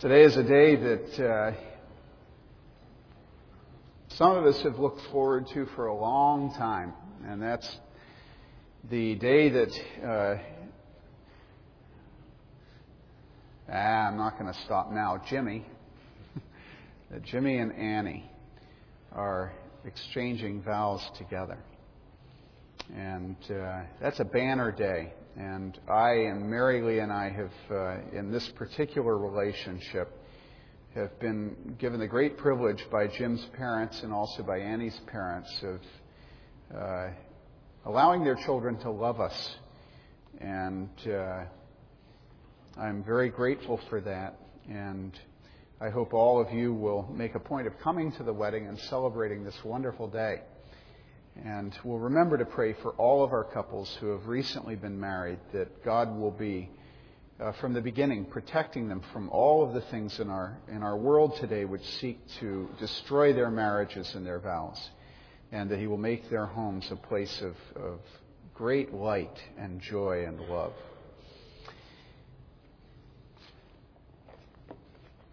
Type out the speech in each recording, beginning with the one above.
Today is a day that uh, some of us have looked forward to for a long time, and that's the day that. Uh, ah, I'm not going to stop now. Jimmy, that Jimmy and Annie are exchanging vows together. And uh, that's a banner day. And I and Mary Lee and I have, uh, in this particular relationship, have been given the great privilege by Jim's parents and also by Annie's parents of uh, allowing their children to love us. And uh, I'm very grateful for that. And I hope all of you will make a point of coming to the wedding and celebrating this wonderful day. And we'll remember to pray for all of our couples who have recently been married that God will be, uh, from the beginning, protecting them from all of the things in our, in our world today which seek to destroy their marriages and their vows. And that He will make their homes a place of, of great light and joy and love.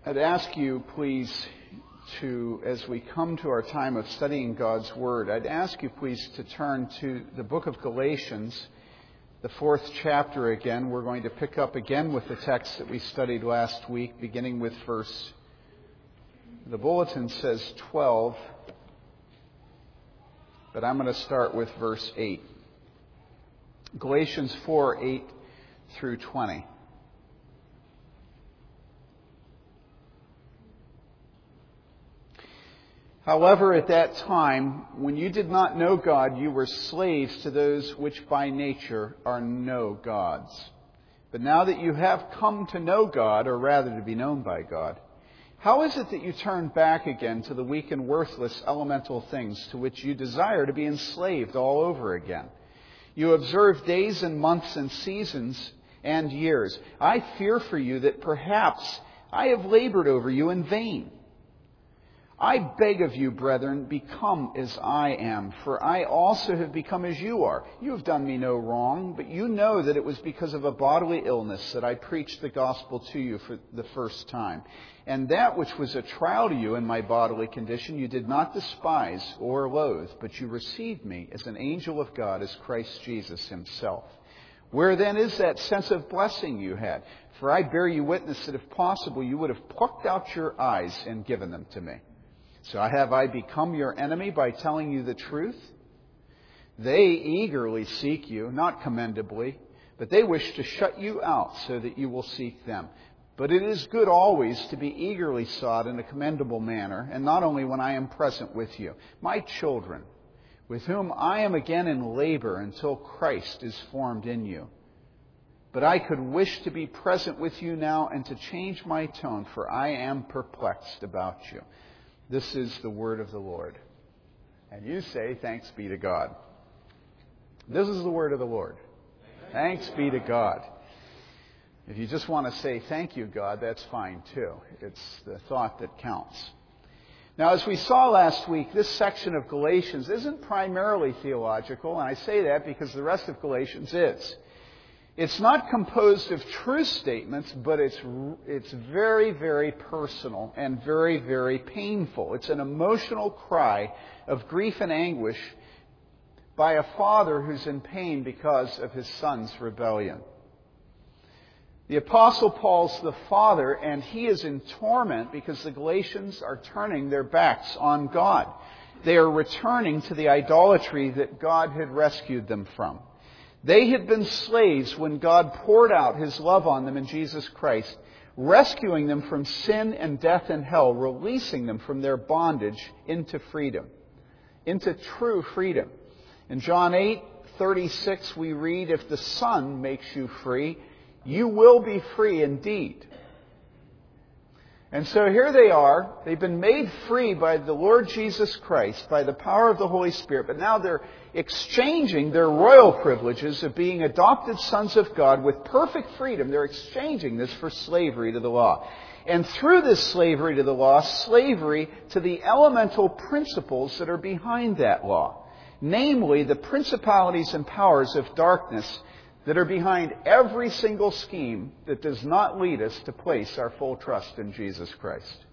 I'd ask you, please, to, as we come to our time of studying God's Word, I'd ask you please to turn to the book of Galatians, the fourth chapter again. We're going to pick up again with the text that we studied last week, beginning with verse, the bulletin says 12, but I'm going to start with verse 8. Galatians 4 8 through 20. However, at that time, when you did not know God, you were slaves to those which by nature are no gods. But now that you have come to know God, or rather to be known by God, how is it that you turn back again to the weak and worthless elemental things to which you desire to be enslaved all over again? You observe days and months and seasons and years. I fear for you that perhaps I have labored over you in vain. I beg of you, brethren, become as I am, for I also have become as you are. You have done me no wrong, but you know that it was because of a bodily illness that I preached the gospel to you for the first time. And that which was a trial to you in my bodily condition you did not despise or loathe, but you received me as an angel of God, as Christ Jesus himself. Where then is that sense of blessing you had? For I bear you witness that if possible you would have plucked out your eyes and given them to me. So have I become your enemy by telling you the truth? They eagerly seek you, not commendably, but they wish to shut you out so that you will seek them. But it is good always to be eagerly sought in a commendable manner, and not only when I am present with you. My children, with whom I am again in labor until Christ is formed in you. But I could wish to be present with you now and to change my tone, for I am perplexed about you. This is the word of the Lord. And you say, Thanks be to God. This is the word of the Lord. Thanks be to God. If you just want to say thank you, God, that's fine too. It's the thought that counts. Now, as we saw last week, this section of Galatians isn't primarily theological, and I say that because the rest of Galatians is. It's not composed of true statements, but it's, it's very, very personal and very, very painful. It's an emotional cry of grief and anguish by a father who's in pain because of his son's rebellion. The Apostle Paul's the father, and he is in torment because the Galatians are turning their backs on God. They are returning to the idolatry that God had rescued them from. They had been slaves when God poured out his love on them in Jesus Christ, rescuing them from sin and death and hell, releasing them from their bondage into freedom, into true freedom. In John 8, 36, we read, If the Son makes you free, you will be free indeed. And so here they are. They've been made free by the Lord Jesus Christ, by the power of the Holy Spirit, but now they're exchanging their royal privileges of being adopted sons of God with perfect freedom. They're exchanging this for slavery to the law. And through this slavery to the law, slavery to the elemental principles that are behind that law. Namely, the principalities and powers of darkness that are behind every single scheme that does not lead us to place our full trust in Jesus Christ.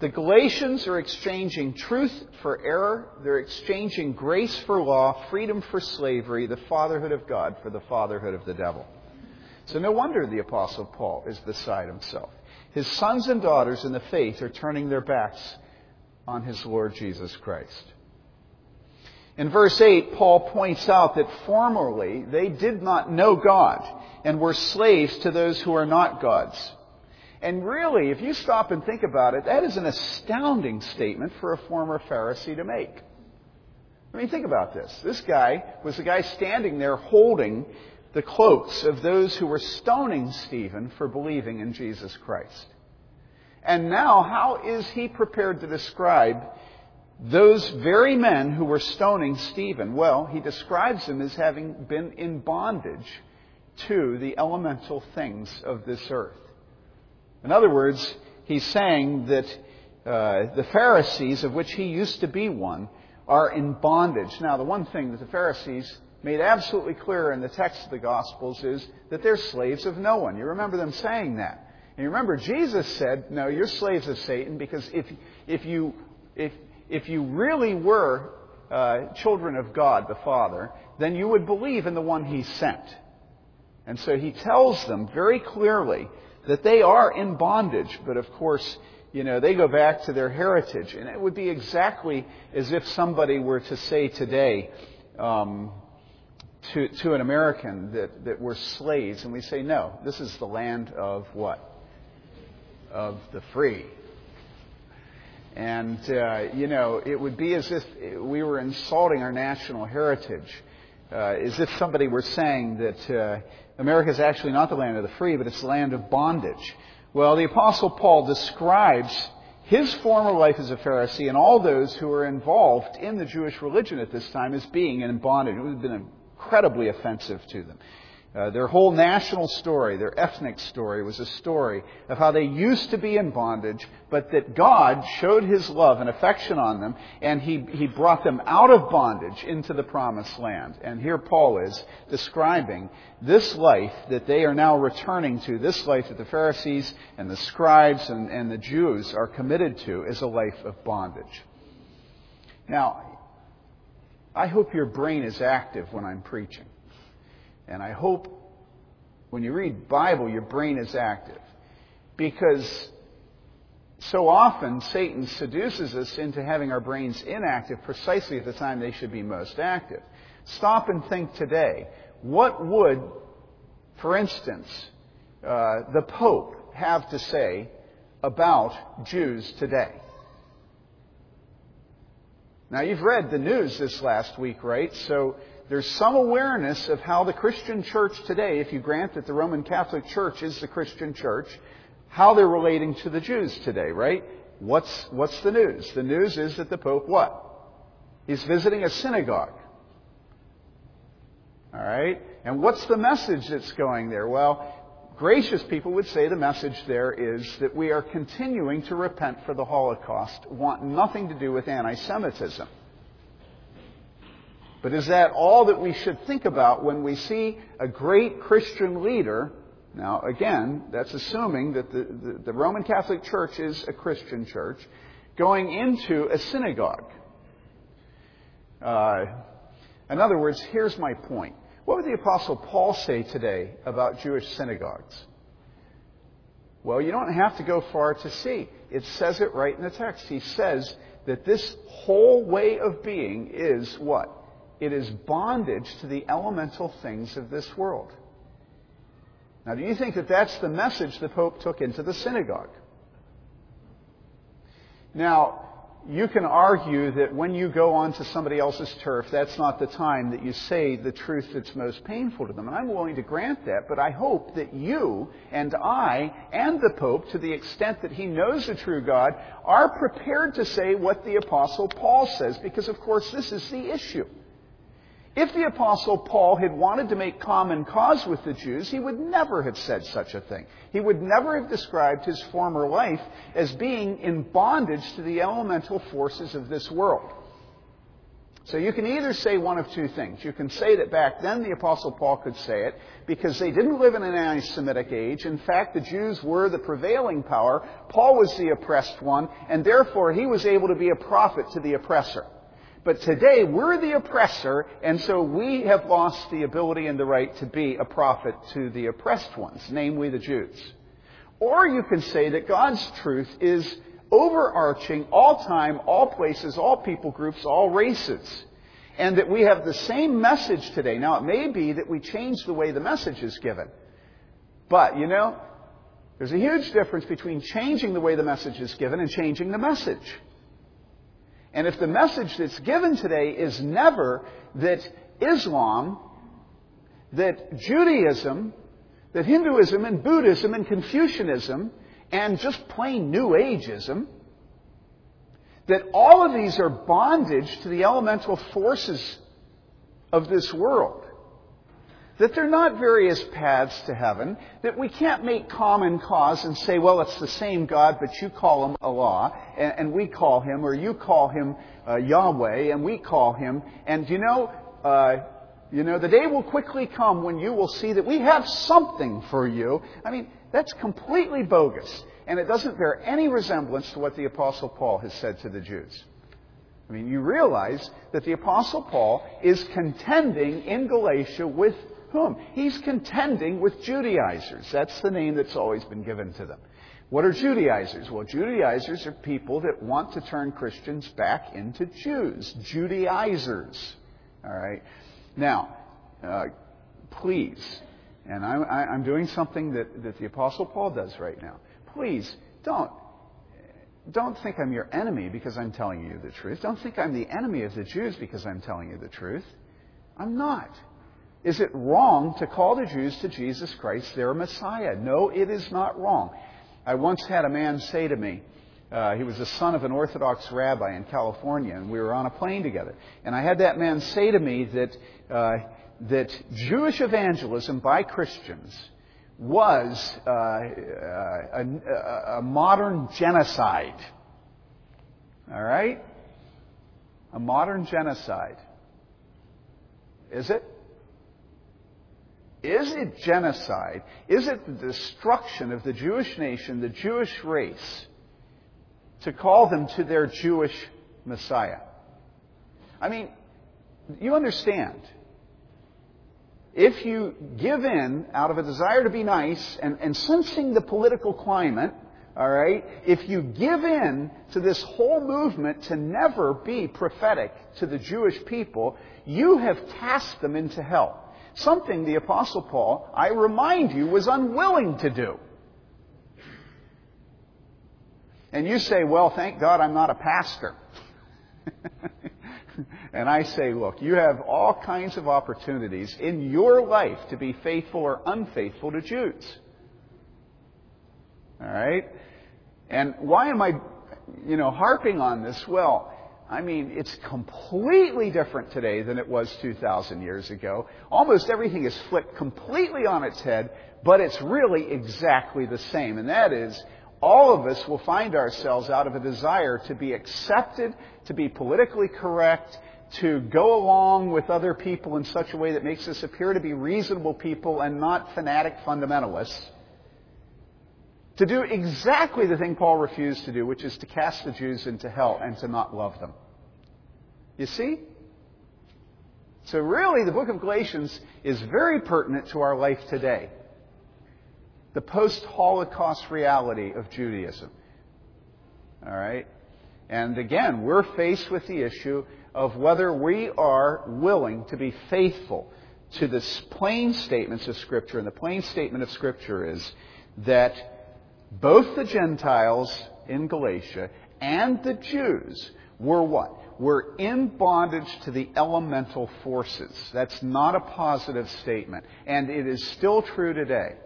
The Galatians are exchanging truth for error. They're exchanging grace for law, freedom for slavery, the fatherhood of God for the fatherhood of the devil. So no wonder the Apostle Paul is beside himself. His sons and daughters in the faith are turning their backs on his Lord Jesus Christ. In verse 8, Paul points out that formerly they did not know God and were slaves to those who are not God's. And really, if you stop and think about it, that is an astounding statement for a former Pharisee to make. I mean, think about this. This guy was the guy standing there holding the cloaks of those who were stoning Stephen for believing in Jesus Christ. And now, how is he prepared to describe those very men who were stoning Stephen? Well, he describes them as having been in bondage to the elemental things of this earth. In other words, he's saying that uh, the Pharisees, of which he used to be one, are in bondage. Now, the one thing that the Pharisees made absolutely clear in the text of the Gospels is that they're slaves of no one. You remember them saying that. And you remember Jesus said, No, you're slaves of Satan because if, if, you, if, if you really were uh, children of God the Father, then you would believe in the one he sent. And so he tells them very clearly that they are in bondage, but of course, you know, they go back to their heritage. And it would be exactly as if somebody were to say today um, to, to an American that, that we're slaves, and we say, no, this is the land of what? Of the free. And, uh, you know, it would be as if we were insulting our national heritage. Uh, as if somebody were saying that uh, America is actually not the land of the free, but it's the land of bondage. Well, the Apostle Paul describes his former life as a Pharisee and all those who were involved in the Jewish religion at this time as being in bondage. It would have been incredibly offensive to them. Uh, their whole national story, their ethnic story, was a story of how they used to be in bondage, but that God showed His love and affection on them, and He, he brought them out of bondage into the promised land. And here Paul is describing this life that they are now returning to, this life that the Pharisees and the scribes and, and the Jews are committed to, is a life of bondage. Now, I hope your brain is active when I'm preaching. And I hope when you read Bible, your brain is active. Because so often Satan seduces us into having our brains inactive precisely at the time they should be most active. Stop and think today. What would, for instance, uh, the Pope have to say about Jews today? Now, you've read the news this last week, right? So there's some awareness of how the Christian church today, if you grant that the Roman Catholic Church is the Christian church, how they're relating to the Jews today, right? What's, what's the news? The news is that the Pope what? He's visiting a synagogue. All right? And what's the message that's going there? Well, gracious people would say the message there is that we are continuing to repent for the Holocaust, want nothing to do with anti Semitism. But is that all that we should think about when we see a great Christian leader? Now, again, that's assuming that the, the, the Roman Catholic Church is a Christian church, going into a synagogue. Uh, in other words, here's my point. What would the Apostle Paul say today about Jewish synagogues? Well, you don't have to go far to see. It says it right in the text. He says that this whole way of being is what? It is bondage to the elemental things of this world. Now, do you think that that's the message the Pope took into the synagogue? Now, you can argue that when you go onto somebody else's turf, that's not the time that you say the truth that's most painful to them. And I'm willing to grant that, but I hope that you and I and the Pope, to the extent that he knows the true God, are prepared to say what the Apostle Paul says, because of course this is the issue. If the Apostle Paul had wanted to make common cause with the Jews, he would never have said such a thing. He would never have described his former life as being in bondage to the elemental forces of this world. So you can either say one of two things. You can say that back then the Apostle Paul could say it because they didn't live in an anti Semitic age. In fact, the Jews were the prevailing power. Paul was the oppressed one, and therefore he was able to be a prophet to the oppressor. But today we're the oppressor, and so we have lost the ability and the right to be a prophet to the oppressed ones, namely the Jews. Or you can say that God's truth is overarching all time, all places, all people groups, all races. And that we have the same message today. Now, it may be that we change the way the message is given. But, you know, there's a huge difference between changing the way the message is given and changing the message. And if the message that's given today is never that Islam, that Judaism, that Hinduism and Buddhism and Confucianism and just plain New Ageism, that all of these are bondage to the elemental forces of this world. That they're not various paths to heaven, that we can't make common cause and say, well, it's the same God, but you call him Allah, and, and we call him, or you call him uh, Yahweh, and we call him. And you know, uh, you know, the day will quickly come when you will see that we have something for you. I mean, that's completely bogus. And it doesn't bear any resemblance to what the Apostle Paul has said to the Jews. I mean, you realize that the Apostle Paul is contending in Galatia with whom? He's contending with Judaizers. That's the name that's always been given to them. What are Judaizers? Well, Judaizers are people that want to turn Christians back into Jews. Judaizers. All right. Now, uh, please, and I'm, I'm doing something that, that the Apostle Paul does right now. Please don't don't think I'm your enemy because I'm telling you the truth. Don't think I'm the enemy of the Jews because I'm telling you the truth. I'm not. Is it wrong to call the Jews to Jesus Christ their Messiah? No, it is not wrong. I once had a man say to me, uh, he was the son of an Orthodox rabbi in California, and we were on a plane together. And I had that man say to me that, uh, that Jewish evangelism by Christians was uh, a, a, a modern genocide. All right? A modern genocide. Is it? Is it genocide? Is it the destruction of the Jewish nation, the Jewish race, to call them to their Jewish Messiah? I mean, you understand. If you give in out of a desire to be nice and, and sensing the political climate, all right, if you give in to this whole movement to never be prophetic to the Jewish people, you have cast them into hell. Something the Apostle Paul, I remind you, was unwilling to do. And you say, well, thank God I'm not a pastor. and I say, look, you have all kinds of opportunities in your life to be faithful or unfaithful to Jews. All right? And why am I, you know, harping on this? Well, I mean, it's completely different today than it was 2,000 years ago. Almost everything is flipped completely on its head, but it's really exactly the same. And that is, all of us will find ourselves out of a desire to be accepted, to be politically correct, to go along with other people in such a way that makes us appear to be reasonable people and not fanatic fundamentalists. To do exactly the thing Paul refused to do, which is to cast the Jews into hell and to not love them. You see? So really, the book of Galatians is very pertinent to our life today the post Holocaust reality of Judaism. All right? And again, we're faced with the issue of whether we are willing to be faithful to the plain statements of Scripture. And the plain statement of Scripture is that both the Gentiles in Galatia and the Jews were what? Were in bondage to the elemental forces. That's not a positive statement. And it is still true today.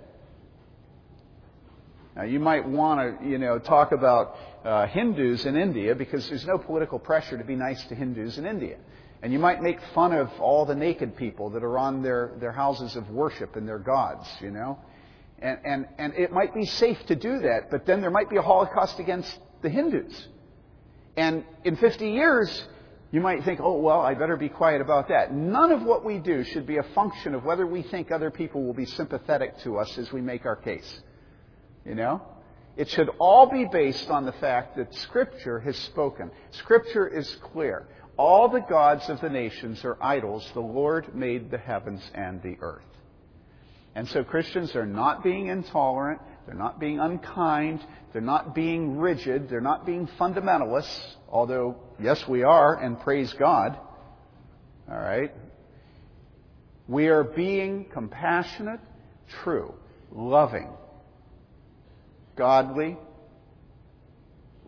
Now, you might want to, you know, talk about uh, Hindus in India because there's no political pressure to be nice to Hindus in India. And you might make fun of all the naked people that are on their, their houses of worship and their gods, you know. And, and, and it might be safe to do that, but then there might be a Holocaust against the Hindus. And in 50 years, You might think, oh, well, I better be quiet about that. None of what we do should be a function of whether we think other people will be sympathetic to us as we make our case. You know? It should all be based on the fact that Scripture has spoken. Scripture is clear. All the gods of the nations are idols. The Lord made the heavens and the earth. And so Christians are not being intolerant. They're not being unkind. They're not being rigid. They're not being fundamentalists, although, yes, we are, and praise God. All right? We are being compassionate, true, loving, godly,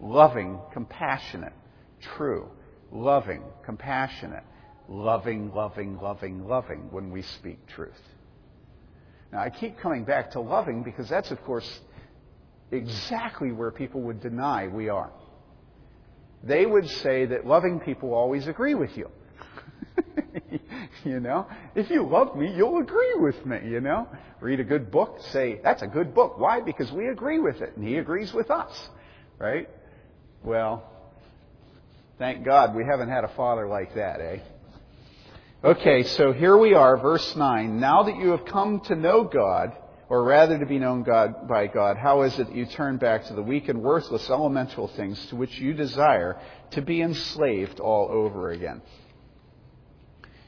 loving, compassionate, true, loving, compassionate, loving, loving, loving, loving when we speak truth. Now, I keep coming back to loving because that's, of course, exactly where people would deny we are. They would say that loving people always agree with you. you know, if you love me, you'll agree with me, you know. Read a good book, say, that's a good book. Why? Because we agree with it, and he agrees with us, right? Well, thank God we haven't had a father like that, eh? Okay, so here we are, verse 9. Now that you have come to know God, or rather to be known God, by God, how is it that you turn back to the weak and worthless elemental things to which you desire to be enslaved all over again?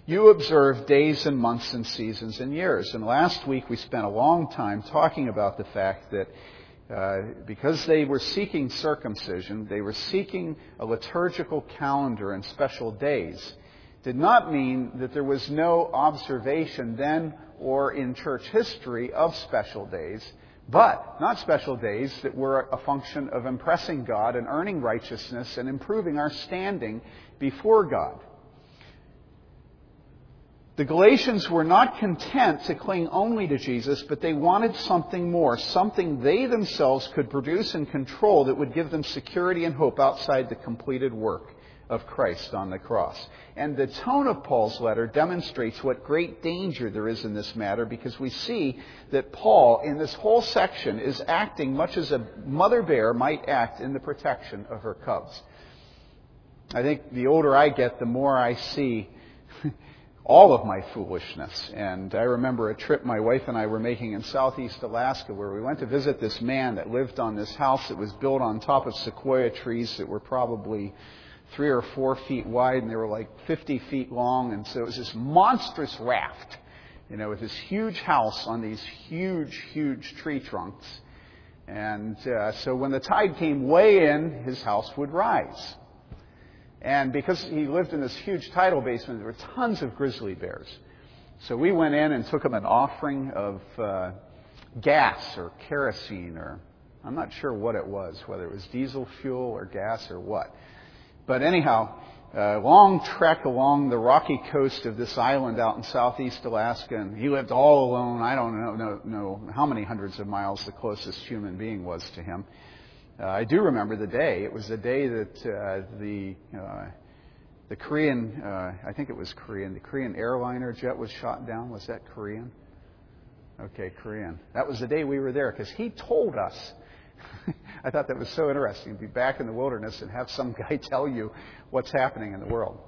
You observe days and months and seasons and years. And last week we spent a long time talking about the fact that uh, because they were seeking circumcision, they were seeking a liturgical calendar and special days, did not mean that there was no observation then or in church history of special days, but not special days that were a function of impressing God and earning righteousness and improving our standing before God. The Galatians were not content to cling only to Jesus, but they wanted something more, something they themselves could produce and control that would give them security and hope outside the completed work of Christ on the cross. And the tone of Paul's letter demonstrates what great danger there is in this matter because we see that Paul, in this whole section, is acting much as a mother bear might act in the protection of her cubs. I think the older I get, the more I see all of my foolishness. And I remember a trip my wife and I were making in southeast Alaska where we went to visit this man that lived on this house that was built on top of sequoia trees that were probably three or four feet wide and they were like 50 feet long. And so it was this monstrous raft, you know, with this huge house on these huge, huge tree trunks. And uh, so when the tide came way in, his house would rise. And because he lived in this huge tidal basement, there were tons of grizzly bears. So we went in and took him an offering of uh, gas or kerosene or I'm not sure what it was, whether it was diesel fuel or gas or what. But anyhow, a long trek along the rocky coast of this island out in southeast Alaska, and he lived all alone. I don't know, know, know how many hundreds of miles the closest human being was to him. Uh, I do remember the day. It was the day that uh, the uh, the Korean, uh, I think it was Korean, the Korean airliner jet was shot down. Was that Korean? Okay, Korean. That was the day we were there because he told us. I thought that was so interesting to be back in the wilderness and have some guy tell you what's happening in the world.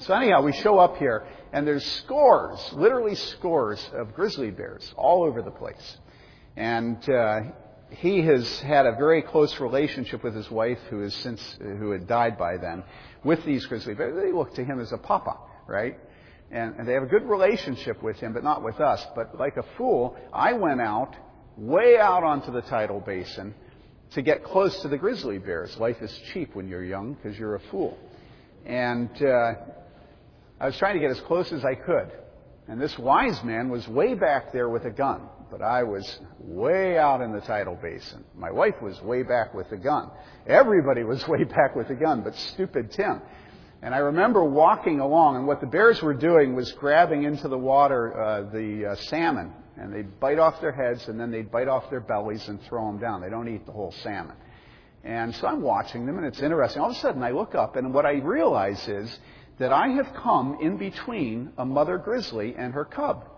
So anyhow, we show up here and there's scores, literally scores of grizzly bears all over the place. And uh, he has had a very close relationship with his wife, who has since who had died by then, with these grizzly bears. They look to him as a papa, right? And, and they have a good relationship with him, but not with us. But like a fool, I went out way out onto the tidal basin to get close to the grizzly bears. Life is cheap when you're young because you're a fool. And uh, I was trying to get as close as I could. And this wise man was way back there with a gun but I was way out in the tidal basin. My wife was way back with the gun. Everybody was way back with the gun, but stupid Tim. And I remember walking along, and what the bears were doing was grabbing into the water uh, the uh, salmon, and they'd bite off their heads, and then they'd bite off their bellies and throw them down. They don't eat the whole salmon. And so I'm watching them, and it's interesting. All of a sudden, I look up, and what I realize is that I have come in between a mother grizzly and her cub.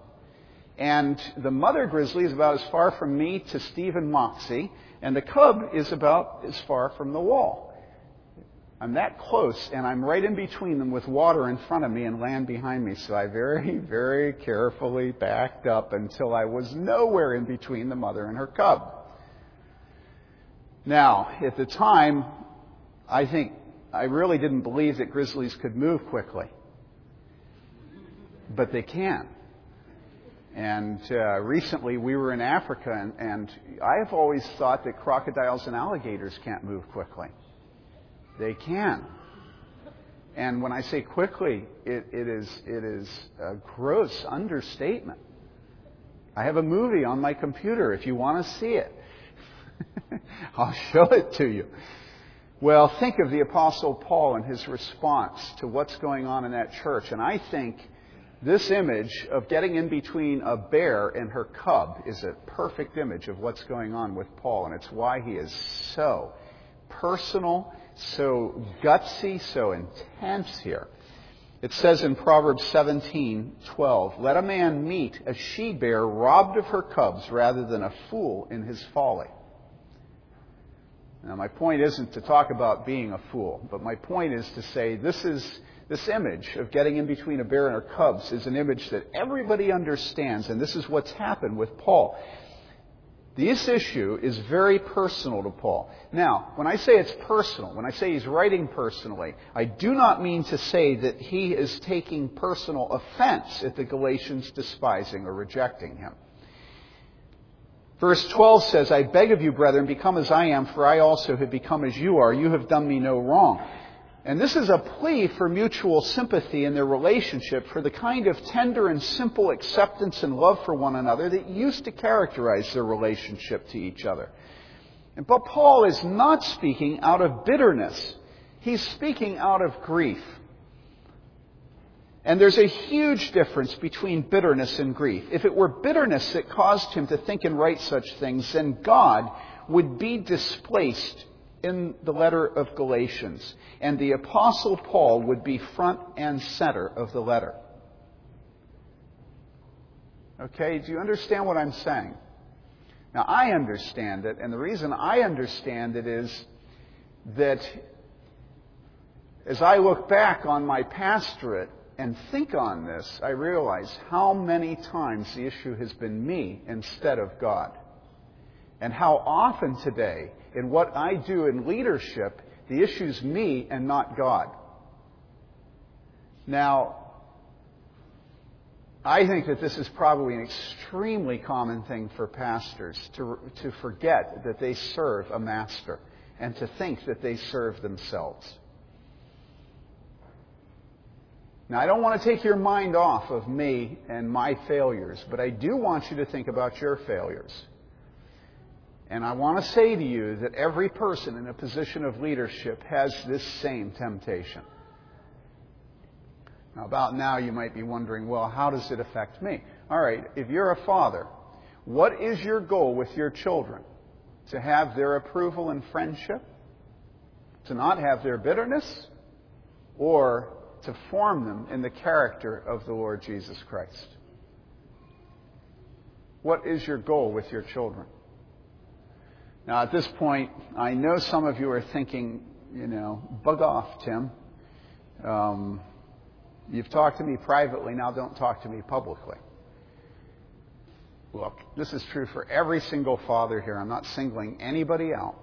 And the mother grizzly is about as far from me to Stephen Moxie, and the cub is about as far from the wall. I'm that close, and I'm right in between them with water in front of me and land behind me. So I very, very carefully backed up until I was nowhere in between the mother and her cub. Now, at the time, I think I really didn't believe that grizzlies could move quickly. But they can. And uh, recently we were in Africa, and, and I've always thought that crocodiles and alligators can't move quickly. They can. And when I say quickly, it, it, is, it is a gross understatement. I have a movie on my computer if you want to see it. I'll show it to you. Well, think of the Apostle Paul and his response to what's going on in that church. And I think this image of getting in between a bear and her cub is a perfect image of what's going on with Paul, and it's why he is so personal, so gutsy, so intense here. It says in Proverbs 17:12, "Let a man meet a she bear robbed of her cubs rather than a fool in his folly." Now, my point isn't to talk about being a fool, but my point is to say this is this image of getting in between a bear and her cubs is an image that everybody understands, and this is what's happened with Paul. This issue is very personal to Paul. Now, when I say it's personal, when I say he's writing personally, I do not mean to say that he is taking personal offense at the Galatians despising or rejecting him. Verse 12 says, I beg of you, brethren, become as I am, for I also have become as you are. You have done me no wrong. And this is a plea for mutual sympathy in their relationship, for the kind of tender and simple acceptance and love for one another that used to characterize their relationship to each other. But Paul is not speaking out of bitterness. He's speaking out of grief. And there's a huge difference between bitterness and grief. If it were bitterness that caused him to think and write such things, then God would be displaced in the letter of Galatians, and the Apostle Paul would be front and center of the letter. Okay, do you understand what I'm saying? Now, I understand it, and the reason I understand it is that as I look back on my pastorate and think on this, I realize how many times the issue has been me instead of God. And how often today in what I do in leadership, the issue is me and not God. Now, I think that this is probably an extremely common thing for pastors to, to forget that they serve a master and to think that they serve themselves. Now, I don't want to take your mind off of me and my failures, but I do want you to think about your failures. And I want to say to you that every person in a position of leadership has this same temptation. Now, about now, you might be wondering, well, how does it affect me? All right, if you're a father, what is your goal with your children? To have their approval and friendship? To not have their bitterness? Or to form them in the character of the Lord Jesus Christ? What is your goal with your children? Now, at this point, I know some of you are thinking, you know, bug off, Tim. Um, you've talked to me privately, now don't talk to me publicly. Look, this is true for every single father here. I'm not singling anybody out.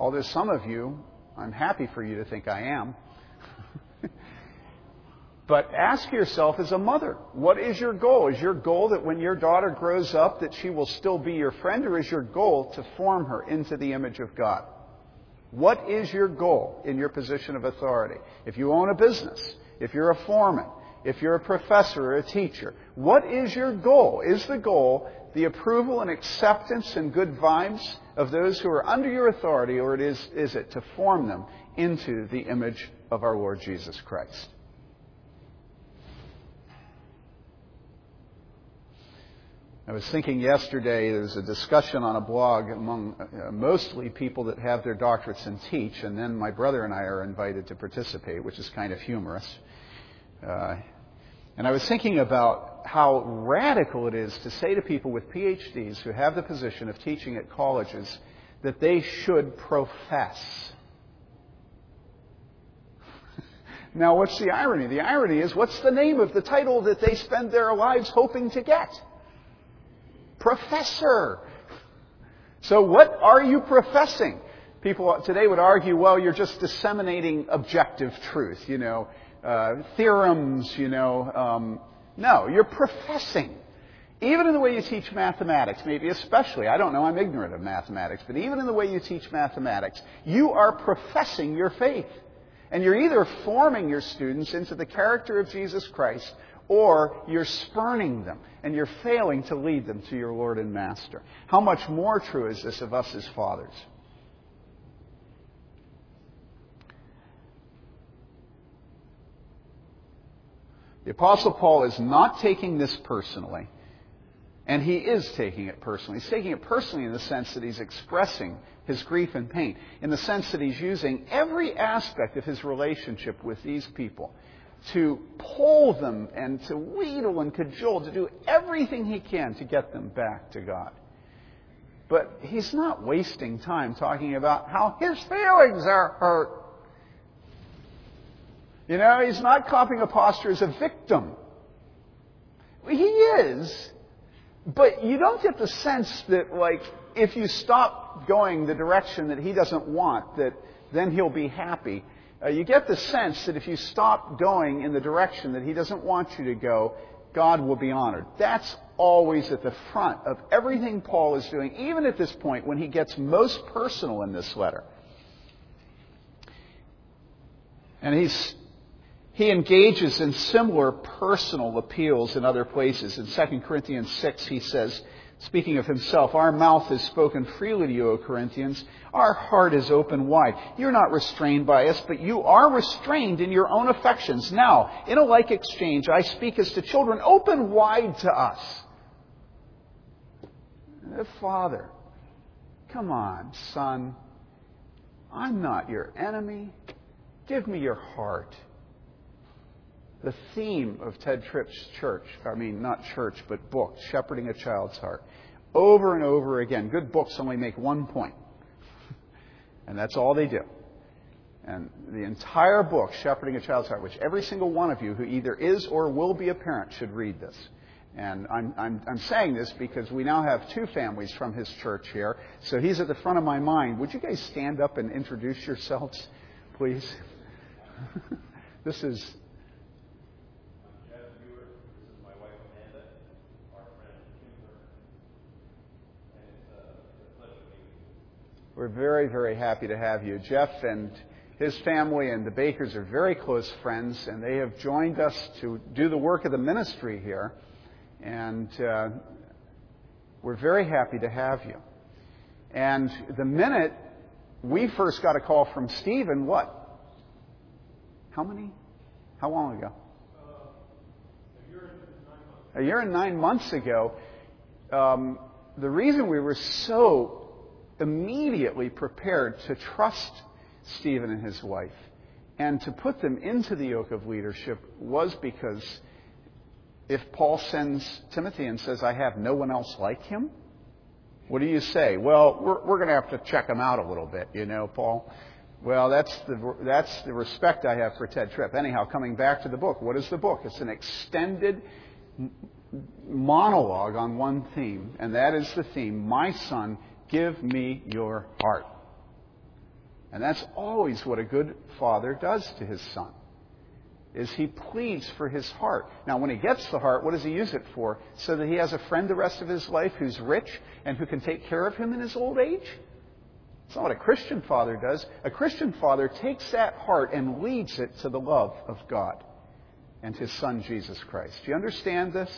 Although some of you, I'm happy for you to think I am. But ask yourself as a mother, what is your goal? Is your goal that when your daughter grows up that she will still be your friend or is your goal to form her into the image of God? What is your goal in your position of authority? If you own a business, if you're a foreman, if you're a professor or a teacher, what is your goal? Is the goal the approval and acceptance and good vibes of those who are under your authority, or it is, is it to form them into the image of our Lord Jesus Christ? I was thinking yesterday, there was a discussion on a blog among uh, mostly people that have their doctorates and teach, and then my brother and I are invited to participate, which is kind of humorous. Uh, and I was thinking about how radical it is to say to people with PhDs who have the position of teaching at colleges that they should profess. Now, what's the irony? The irony is, what's the name of the title that they spend their lives hoping to get? Professor. So, what are you professing? People today would argue, well, you're just disseminating objective truth, you know, uh, theorems, you know. Um, no, you're professing. Even in the way you teach mathematics, maybe especially, I don't know, I'm ignorant of mathematics, but even in the way you teach mathematics, you are professing your faith. And you're either forming your students into the character of Jesus Christ, or you're spurning them and you're failing to lead them to your Lord and Master. How much more true is this of us as fathers? The Apostle Paul is not taking this personally, and he is taking it personally. He's taking it personally in the sense that he's expressing his grief and pain, in the sense that he's using every aspect of his relationship with these people to pull them and to wheedle and cajole, to do everything he can to get them back to God. But he's not wasting time talking about how his feelings are hurt you know, he's not copying a posture as a victim. He is, but you don't get the sense that, like, if you stop going the direction that he doesn't want, that then he'll be happy. Uh, you get the sense that if you stop going in the direction that he doesn't want you to go, God will be honored. That's always at the front of everything Paul is doing, even at this point when he gets most personal in this letter. And he's he engages in similar personal appeals in other places. In 2 Corinthians 6, he says, speaking of himself, Our mouth has spoken freely to you, O Corinthians. Our heart is open wide. You're not restrained by us, but you are restrained in your own affections. Now, in a like exchange, I speak as to children, open wide to us. Uh, Father, come on, son. I'm not your enemy. Give me your heart the theme of Tedd Tripp's church, I mean, not church, but book, Shepherding a Child's Heart. Over and over again. Good books only make one. And that's all they do. And the entire book, Shepherding a Child's Heart, which every single one of you who either is or will be a parent should read this. And I'm, I'm, I'm saying this because we now have two families from his church here. So he's at the front of my mind. Would you guys stand up and introduce yourselves, please? this is We're very, very happy to have you. Jeff and his family and the Bakers are very close friends, and they have joined us to do the work of the ministry here. And uh, we're very happy to have you. And the minute we first got a call from Stephen, what? How many? How long ago? a year and nine months ago, um, the reason we were so immediately prepared to trust Stephen and his wife and to put them into the yoke of leadership was because if Paul sends Timothy and says, I have no one else like him, what do you say? Well, we're, we're going to have to check him out a little bit, you know, Paul. Well, that's the, that's the respect I have for Tedd Tripp. Anyhow, coming back to the book, what is the book? It's an extended monologue on one theme, and that is the theme My son Give me your heart. And that's always what a good father does to his son. Is he pleads for his heart. Now, when he gets the heart, what does he use it for? So that he has a friend the rest of his life who's rich and who can take care of him in his old age? It's not what a Christian father does. A Christian father takes that heart and leads it to the love of God and his son Jesus Christ. Do you understand this?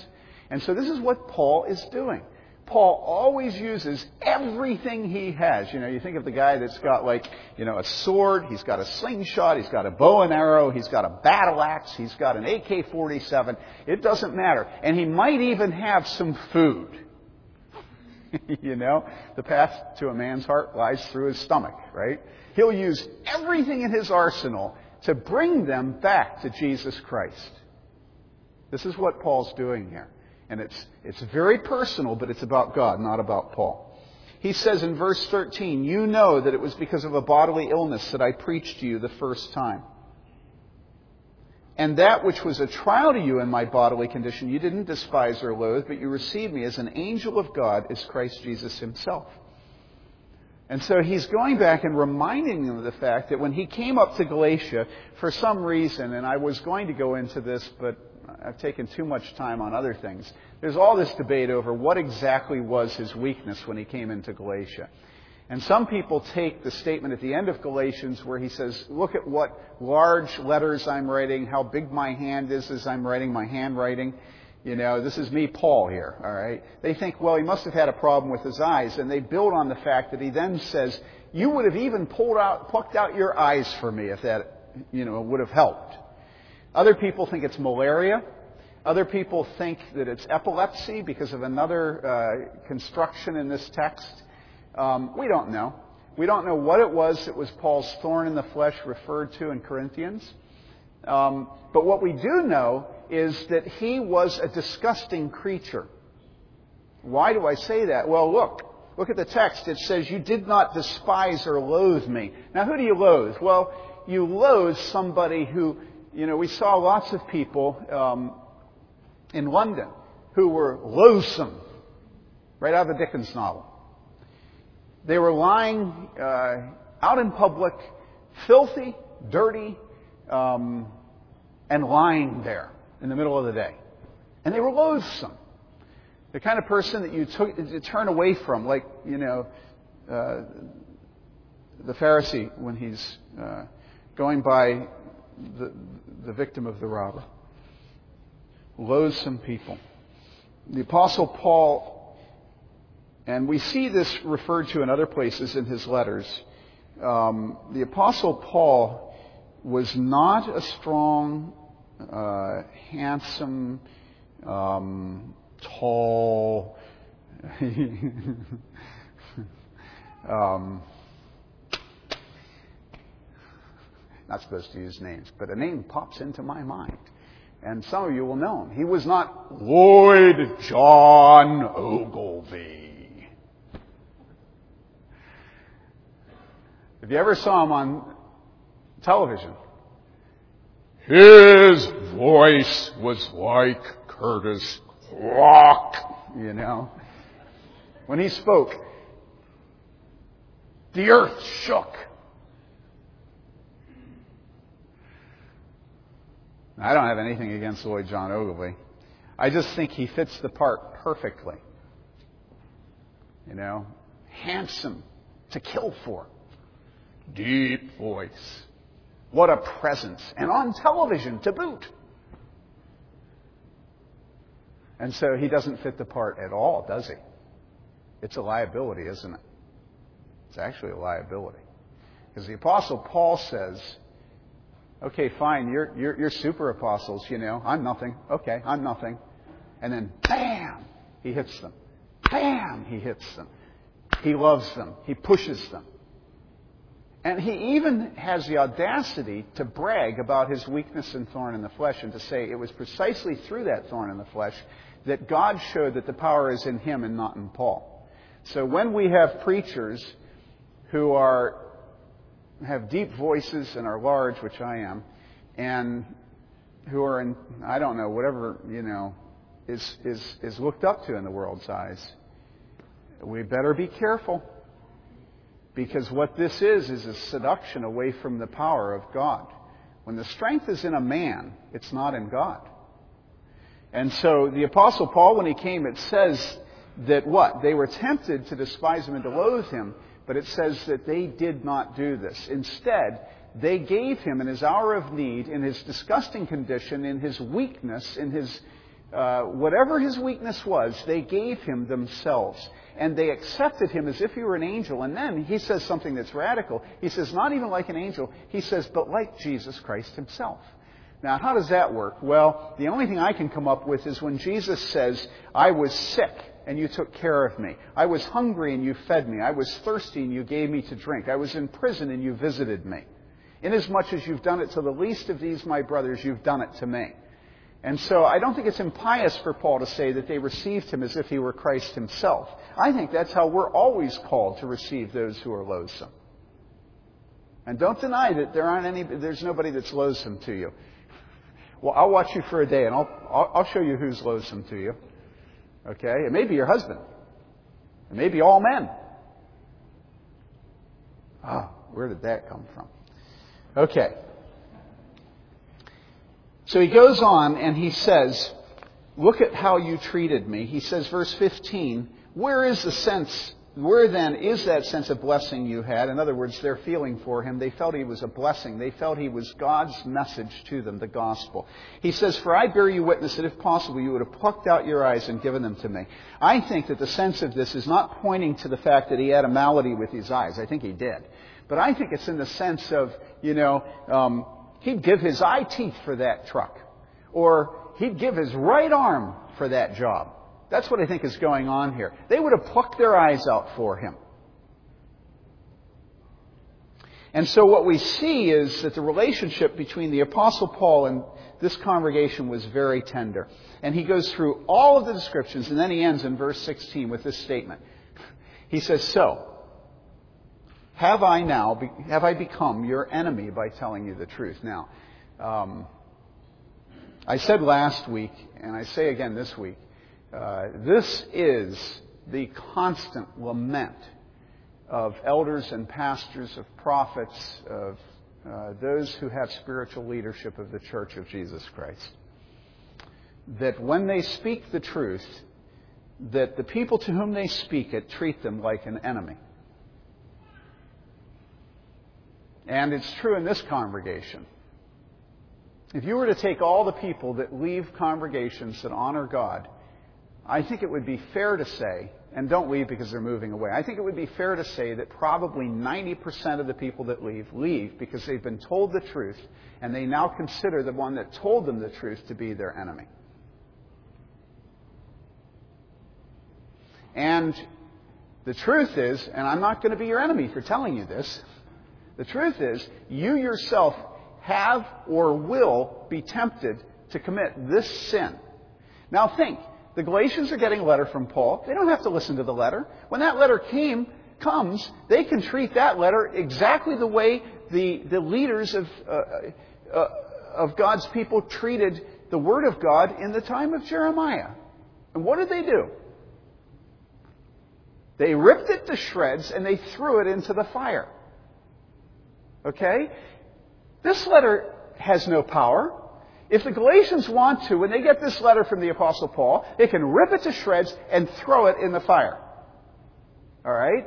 And so this is what Paul is doing. Paul always uses everything he has. You know, you think of the guy that's got like, you know, a sword, he's got a slingshot, he's got a bow and arrow, he's got a battle axe, he's got an AK-47. It doesn't matter. And he might even have some food. you know, the path to a man's heart lies through his stomach, right? He'll use everything in his arsenal to bring them back to Jesus Christ. This is what Paul's doing here. And it's, it's very personal, but it's about God, not about Paul. He says in verse 13, You know that it was because of a bodily illness that I preached to you the first time. And that which was a trial to you in my bodily condition, you didn't despise or loathe, but you received me as an angel of God, as Christ Jesus himself. And so he's going back and reminding them of the fact that when he came up to Galatia, for some reason, and I was going to go into this, but I've taken too much time on other things. There's all this debate over what exactly was his weakness when he came into Galatia. And some people take the statement at the end of Galatians where he says, look at what large letters I'm writing, how big my hand is as I'm writing my handwriting. You know, this is me, Paul, here, alright? They think, well, he must have had a problem with his eyes, and they build on the fact that he then says, you would have even pulled out, plucked out your eyes for me if that, you know, would have helped. Other people think it's malaria. Other people think that it's epilepsy because of another uh, construction in this text. Um, we don't know. We don't know what it was that was Paul's thorn in the flesh referred to in Corinthians. Um, but what we do know is that he was a disgusting creature. Why do I say that? Well, look. Look at the text. It says, You did not despise or loathe me. Now, who do you loathe? Well, you loathe somebody who, you know, we saw lots of people um, in London who were loathsome, right out of a Dickens novel. They were lying uh, out in public, filthy, dirty, um, and lying there in the middle of the day. And they were loathsome. The kind of person that you, took, you turn away from, like, you know, uh, the Pharisee when he's uh, going by the, the victim of the robber. Loathsome people. The Apostle Paul and we see this referred to in other places in his letters. Um, the Apostle Paul was not a strong, uh, handsome, um, tall, um, not supposed to use names, but a name pops into my mind. And some of you will know him. He was not Lloyd John Ogilvie. If you ever saw him on television, his voice was like Curtis Rock, you know. When he spoke, the earth shook. I don't have anything against Lloyd John Ogilvie. I just think he fits the part perfectly. You know, handsome to kill for deep voice. What a presence. And on television to boot. And so he doesn't fit the part at all, does he? It's a liability, isn't it? It's actually a liability. Because the Apostle Paul says, okay, fine, you're, you're, you're super apostles, you know. I'm nothing. Okay, I'm nothing. And then, bam, he hits them. Bam, he hits them. He loves them. He pushes them. And he even has the audacity to brag about his weakness and thorn in the flesh and to say it was precisely through that thorn in the flesh that God showed that the power is in him and not in Paul. So when we have preachers who are have deep voices and are large, which I am, and who are in I don't know, whatever, you know, is is is looked up to in the world's eyes, we better be careful. Because what this is, is a seduction away from the power of God. When the strength is in a man, it's not in God. And so the Apostle Paul, when he came, it says that what? They were tempted to despise him and to loathe him, but it says that they did not do this. Instead, they gave him in his hour of need, in his disgusting condition, in his weakness, in his uh, whatever his weakness was, they gave him themselves and they accepted him as if he were an angel. And then he says something that's radical. He says, not even like an angel. He says, but like Jesus Christ himself. Now, how does that work? Well, the only thing I can come up with is when Jesus says, I was sick and you took care of me. I was hungry and you fed me. I was thirsty and you gave me to drink. I was in prison and you visited me. Inasmuch as you've done it to the least of these, my brothers, you've done it to me. And so I don't think it's impious for Paul to say that they received him as if he were Christ himself. I think that's how we're always called to receive those who are loathsome. And don't deny that there aren't any, there's nobody that's loathsome to you. Well, I'll watch you for a day and I'll, I'll, I'll show you who's loathsome to you. Okay? It may be your husband. It may be all men. Ah, oh, where did that come from? Okay. So he goes on and he says, Look at how you treated me. He says, verse 15, Where is the sense where then is that sense of blessing you had? In other words, their feeling for him. They felt he was a blessing. They felt he was God's message to them, the gospel. He says, For I bear you witness that if possible you would have plucked out your eyes and given them to me. I think that the sense of this is not pointing to the fact that he had a malady with his eyes. I think he did. But I think it's in the sense of, you know, um, he'd give his eye teeth for that truck. Or he'd give his right arm for that job. That's what I think is going on here. They would have plucked their eyes out for him. And so what we see is that the relationship between the Apostle Paul and this congregation was very tender. And he goes through all of the descriptions, and then he ends in verse 16 with this statement. He says, So, have I now, have I become your enemy by telling you the truth? Now, um, I said last week, and I say again this week, uh, this is the constant lament of elders and pastors, of prophets, of uh, those who have spiritual leadership of the Church of Jesus Christ. That when they speak the truth, that the people to whom they speak it treat them like an enemy. And it's true in this congregation. If you were to take all the people that leave congregations that honor God I think it would be fair to say, and don't leave because they're moving away, I think it would be fair to say that probably 90% of the people that leave, leave because they've been told the truth and they now consider the one that told them the truth to be their enemy. And the truth is, and I'm not going to be your enemy for telling you this, the truth is, you yourself have or will be tempted to commit this sin. Now think, the Galatians are getting a letter from Paul. They don't have to listen to the letter. When that letter came, comes, they can treat that letter exactly the way the, the leaders of, uh, uh, of God's people treated the Word of God in the time of Jeremiah. And what did they do? They ripped it to shreds and they threw it into the fire. Okay? This letter has no power. If the Galatians want to, when they get this letter from the Apostle Paul, they can rip it to shreds and throw it in the fire. All right?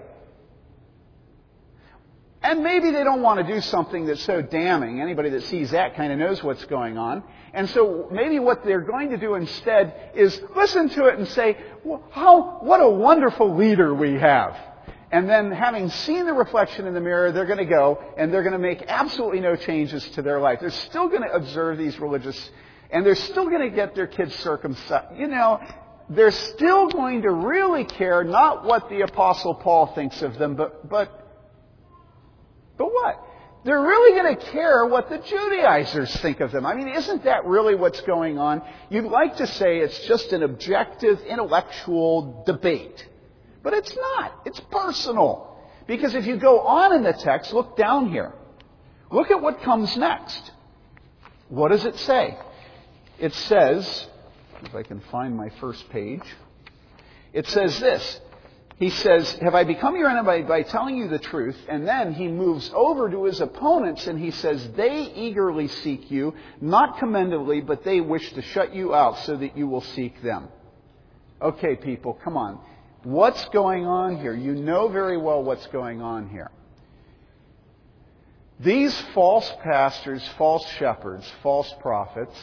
And maybe they don't want to do something that's so damning. Anybody that sees that kind of knows what's going on. And so maybe what they're going to do instead is listen to it and say, well, how, what a wonderful leader we have. And then having seen the reflection in the mirror, they're going to go and they're going to make absolutely no changes to their life. They're still going to observe these religious, and they're still going to get their kids circumcised. You know, they're still going to really care not what the apostle Paul thinks of them, but, but, but what? They're really going to care what the Judaizers think of them. I mean, isn't that really what's going on? You'd like to say it's just an objective intellectual debate. But it's not. It's personal. Because if you go on in the text, look down here. Look at what comes next. What does it say? It says, if I can find my first page, it says this. He says, Have I become your enemy by telling you the truth? And then he moves over to his opponents and he says, They eagerly seek you, not commendably, but they wish to shut you out so that you will seek them. Okay, people, come on. What's going on here? You know very well what's going on here. These false pastors, false shepherds, false prophets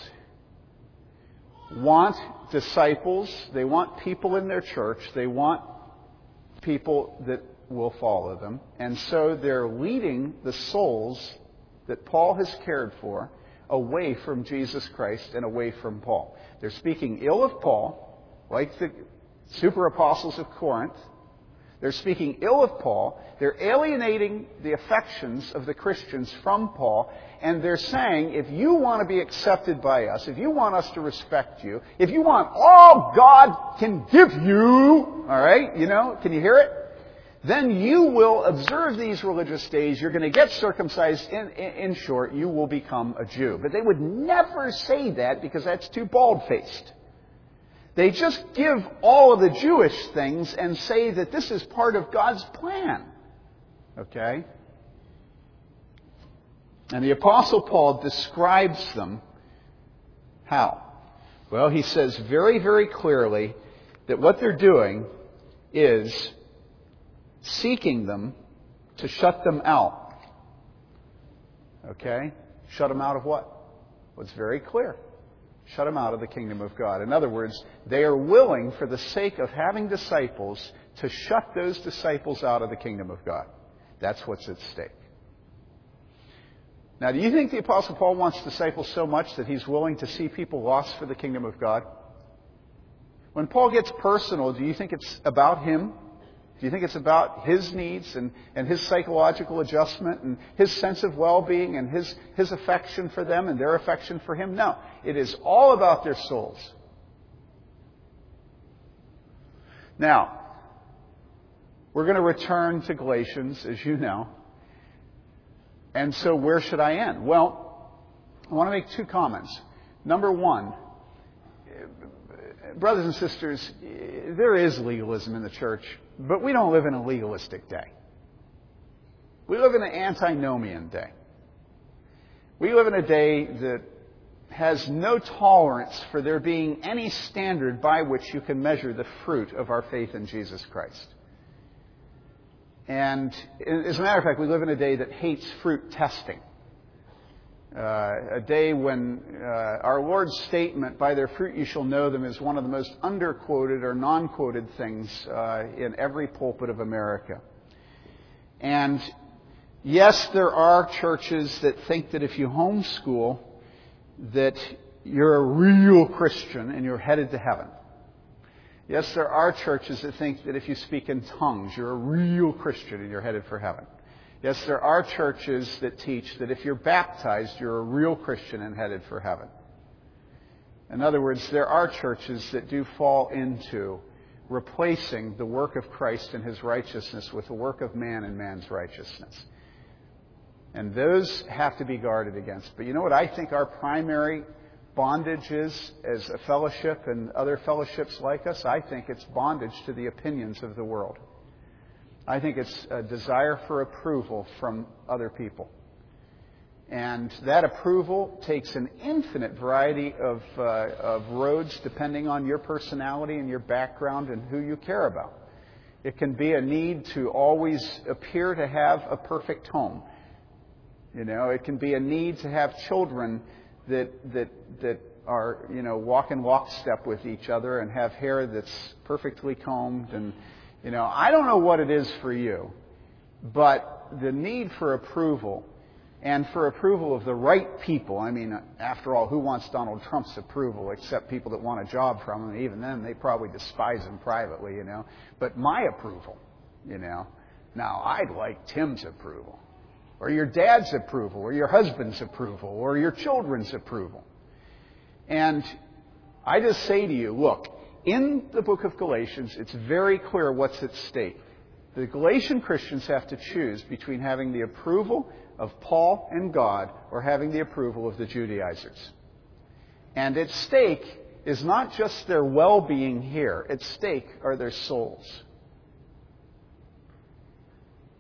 want disciples, they want people in their church, they want people that will follow them. And so they're leading the souls that Paul has cared for away from Jesus Christ and away from Paul. They're speaking ill of Paul, like the super apostles of Corinth. They're speaking ill of Paul. They're alienating the affections of the Christians from Paul. And they're saying, if you want to be accepted by us, if you want us to respect you, if you want all God can give you, alright, you know, can you hear it? then you will observe these religious days. You're going to get circumcised. In, in, in, short, you will become a Jew. But they would never say that because that's too bald faced. They just give all of the Jewish things and say that this is part of God's plan. Okay? And the Apostle Paul describes them how? Well, he says very, very clearly that what they're doing is seeking them to shut them out. Okay? Shut them out of what? Well, it's very clear. Shut them out of the kingdom of God. In other words, they are willing, for the sake of having disciples, to shut those disciples out of the kingdom of God. That's what's at stake. Now, do you think the Apostle Paul wants disciples so much that he's willing to see people lost for the kingdom of God? When Paul gets personal, do you think it's about him? Do you think it's about his needs and, and his psychological adjustment and his sense of well being and his, his affection for them and their affection for him? No. It is all about their souls. Now, we're going to return to Galatians, as you know. And so, where should I end? Well, I want to make two comments. Number one, brothers and sisters, there is legalism in the church, but we don't live in a legalistic day. We live in an antinomian day. We live in a day that has no tolerance for there being any standard by which you can measure the fruit of our faith in Jesus Christ. And as a matter of fact, we live in a day that hates fruit testing. Uh, a day when uh, our Lord's statement, by their fruit you shall know them, is one of the most underquoted or non quoted things uh, in every pulpit of America. And yes, there are churches that think that if you homeschool, that you're a real Christian and you're headed to heaven. Yes, there are churches that think that if you speak in tongues, you're a real Christian and you're headed for heaven. Yes, there are churches that teach that if you're baptized, you're a real Christian and headed for heaven. In other words, there are churches that do fall into replacing the work of Christ and his righteousness with the work of man and man's righteousness. And those have to be guarded against. But you know what I think our primary bondage is as a fellowship and other fellowships like us? I think it's bondage to the opinions of the world. I think it's a desire for approval from other people. And that approval takes an infinite variety of, uh, of roads depending on your personality and your background and who you care about. It can be a need to always appear to have a perfect home. You know, it can be a need to have children that, that, that are, you know, walk in lockstep with each other and have hair that's perfectly combed. And, you know, I don't know what it is for you, but the need for approval and for approval of the right people. I mean, after all, who wants Donald Trump's approval except people that want a job from him? Even then, they probably despise him privately, you know. But my approval, you know. Now, I'd like Tim's approval or your dad's approval, or your husband's approval, or your children's approval. And I just say to you, look, in the book of Galatians, it's very clear what's at stake. The Galatian Christians have to choose between having the approval of Paul and God or having the approval of the Judaizers. And at stake is not just their well being here, at stake are their souls.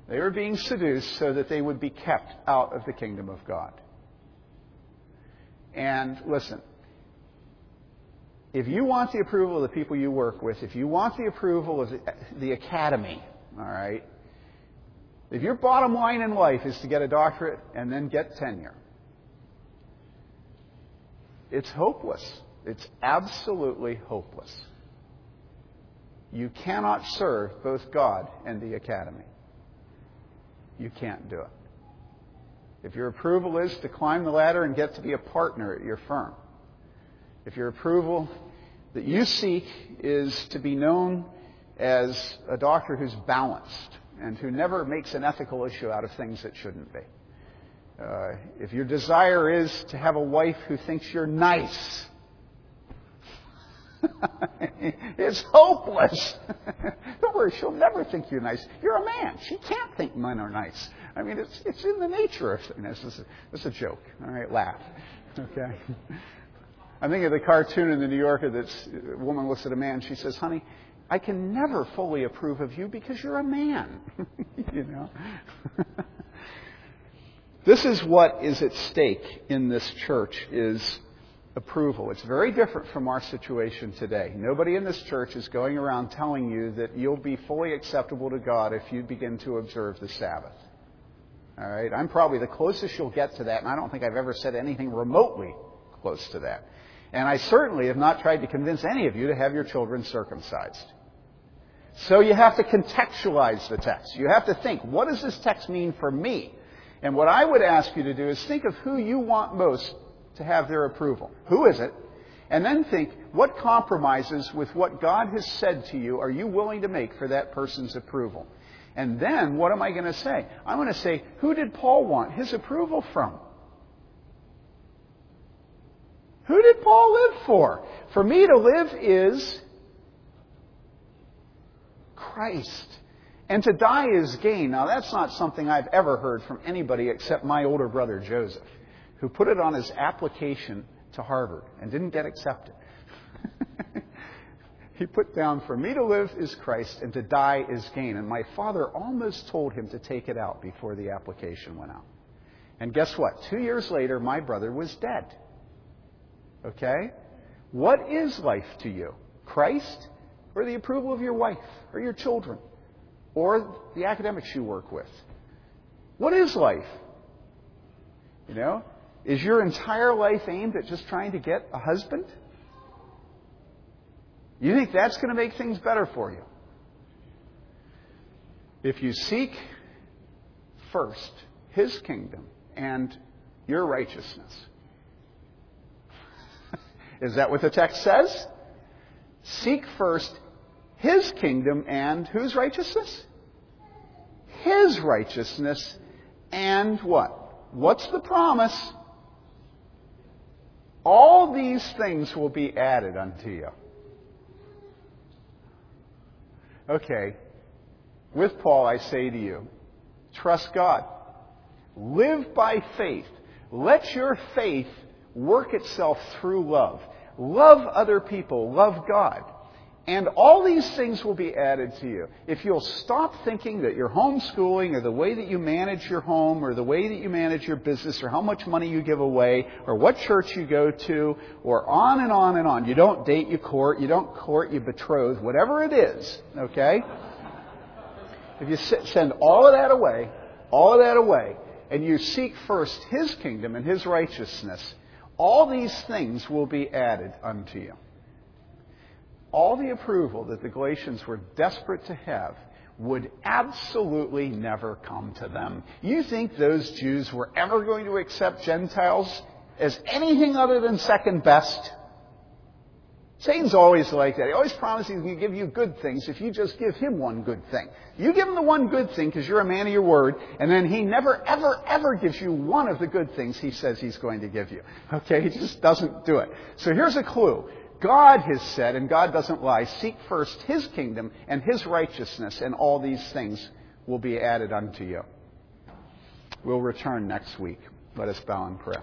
They were being seduced so that they would be kept out of the kingdom of God. And listen, if you want the approval of the people you work with, if you want the approval of the, academy, all right, if your bottom line in life is to get a doctorate and then get tenure, it's hopeless. It's absolutely hopeless. You cannot serve both God and the academy you can't do it. If your approval is to climb the ladder and get to be a partner at your firm, if your approval that you seek is to be known as a doctor who's balanced and who never makes an ethical issue out of things that shouldn't be, uh, if your desire is to have a wife who thinks you're nice, it's hopeless. Don't worry, she'll never think you're nice. You're a man. She can't think men are nice. I mean, it's, it's in the nature of things. Is, this is a joke. All right, laugh. Okay? I'm thinking of the cartoon in the New Yorker that's a woman looks at a man. She says, honey, I can never fully approve of you because you're a man. you know? this is what is at stake in this church is approval. It's very different from our situation today. Nobody in this church is going around telling you that you'll be fully acceptable to God if you begin to observe the Sabbath. All right? I'm probably the closest you'll get to that, and I don't think I've ever said anything remotely close to that. And I certainly have not tried to convince any of you to have your children circumcised. So you have to contextualize the text. You have to think, what does this text mean for me? And what I would ask you to do is think of who you want most to have their approval. Who is it? And then think, what compromises with what God has said to you are you willing to make for that person's approval? And then, what am I going to say? I'm going to say, who did Paul want his approval from? Who did Paul live for? For me to live is Christ. And to die is gain. Now, that's not something I've ever heard from anybody except my older brother Joseph who put it on his application to Harvard and didn't get accepted. he put down, For me to live is Christ, and to die is gain. And my father almost told him to take it out before the application went out. And guess what? Two years later, my brother was dead. Okay? What is life to you? Christ or the approval of your wife or your children or the academics you work with? What is life? You know, is your entire life aimed at just trying to get a husband? You think that's going to make things better for you? If you seek first His kingdom and your righteousness. Is that what the text says? Seek first His kingdom and whose righteousness? His righteousness and what? What's the promise? All these things will be added unto you. Okay. With Paul, I say to you, trust God. Live by faith. Let your faith work itself through love. Love other people. Love God. And all these things will be added to you. If you'll stop thinking that your homeschooling or the way that you manage your home or the way that you manage your business or how much money you give away or what church you go to or on and on and on. You don't date, you court. You don't court, you betroth. Whatever it is, okay? If you send all of that away, all of that away, and you seek first His kingdom and His righteousness, all these things will be added unto you all the approval that the Galatians were desperate to have would absolutely never come to them. You think those Jews were ever going to accept Gentiles as anything other than second best? Satan's always like that. He always promises to give you good things if you just give him one good thing. You give him the one good thing because you're a man of your word, and then he never, ever, ever gives you one of the good things he says he's going to give you. Okay? He just doesn't do it. So here's a clue. God has said, and God doesn't lie, seek first His kingdom and His righteousness, and all these things will be added unto you. We'll return next week. Let us bow in prayer.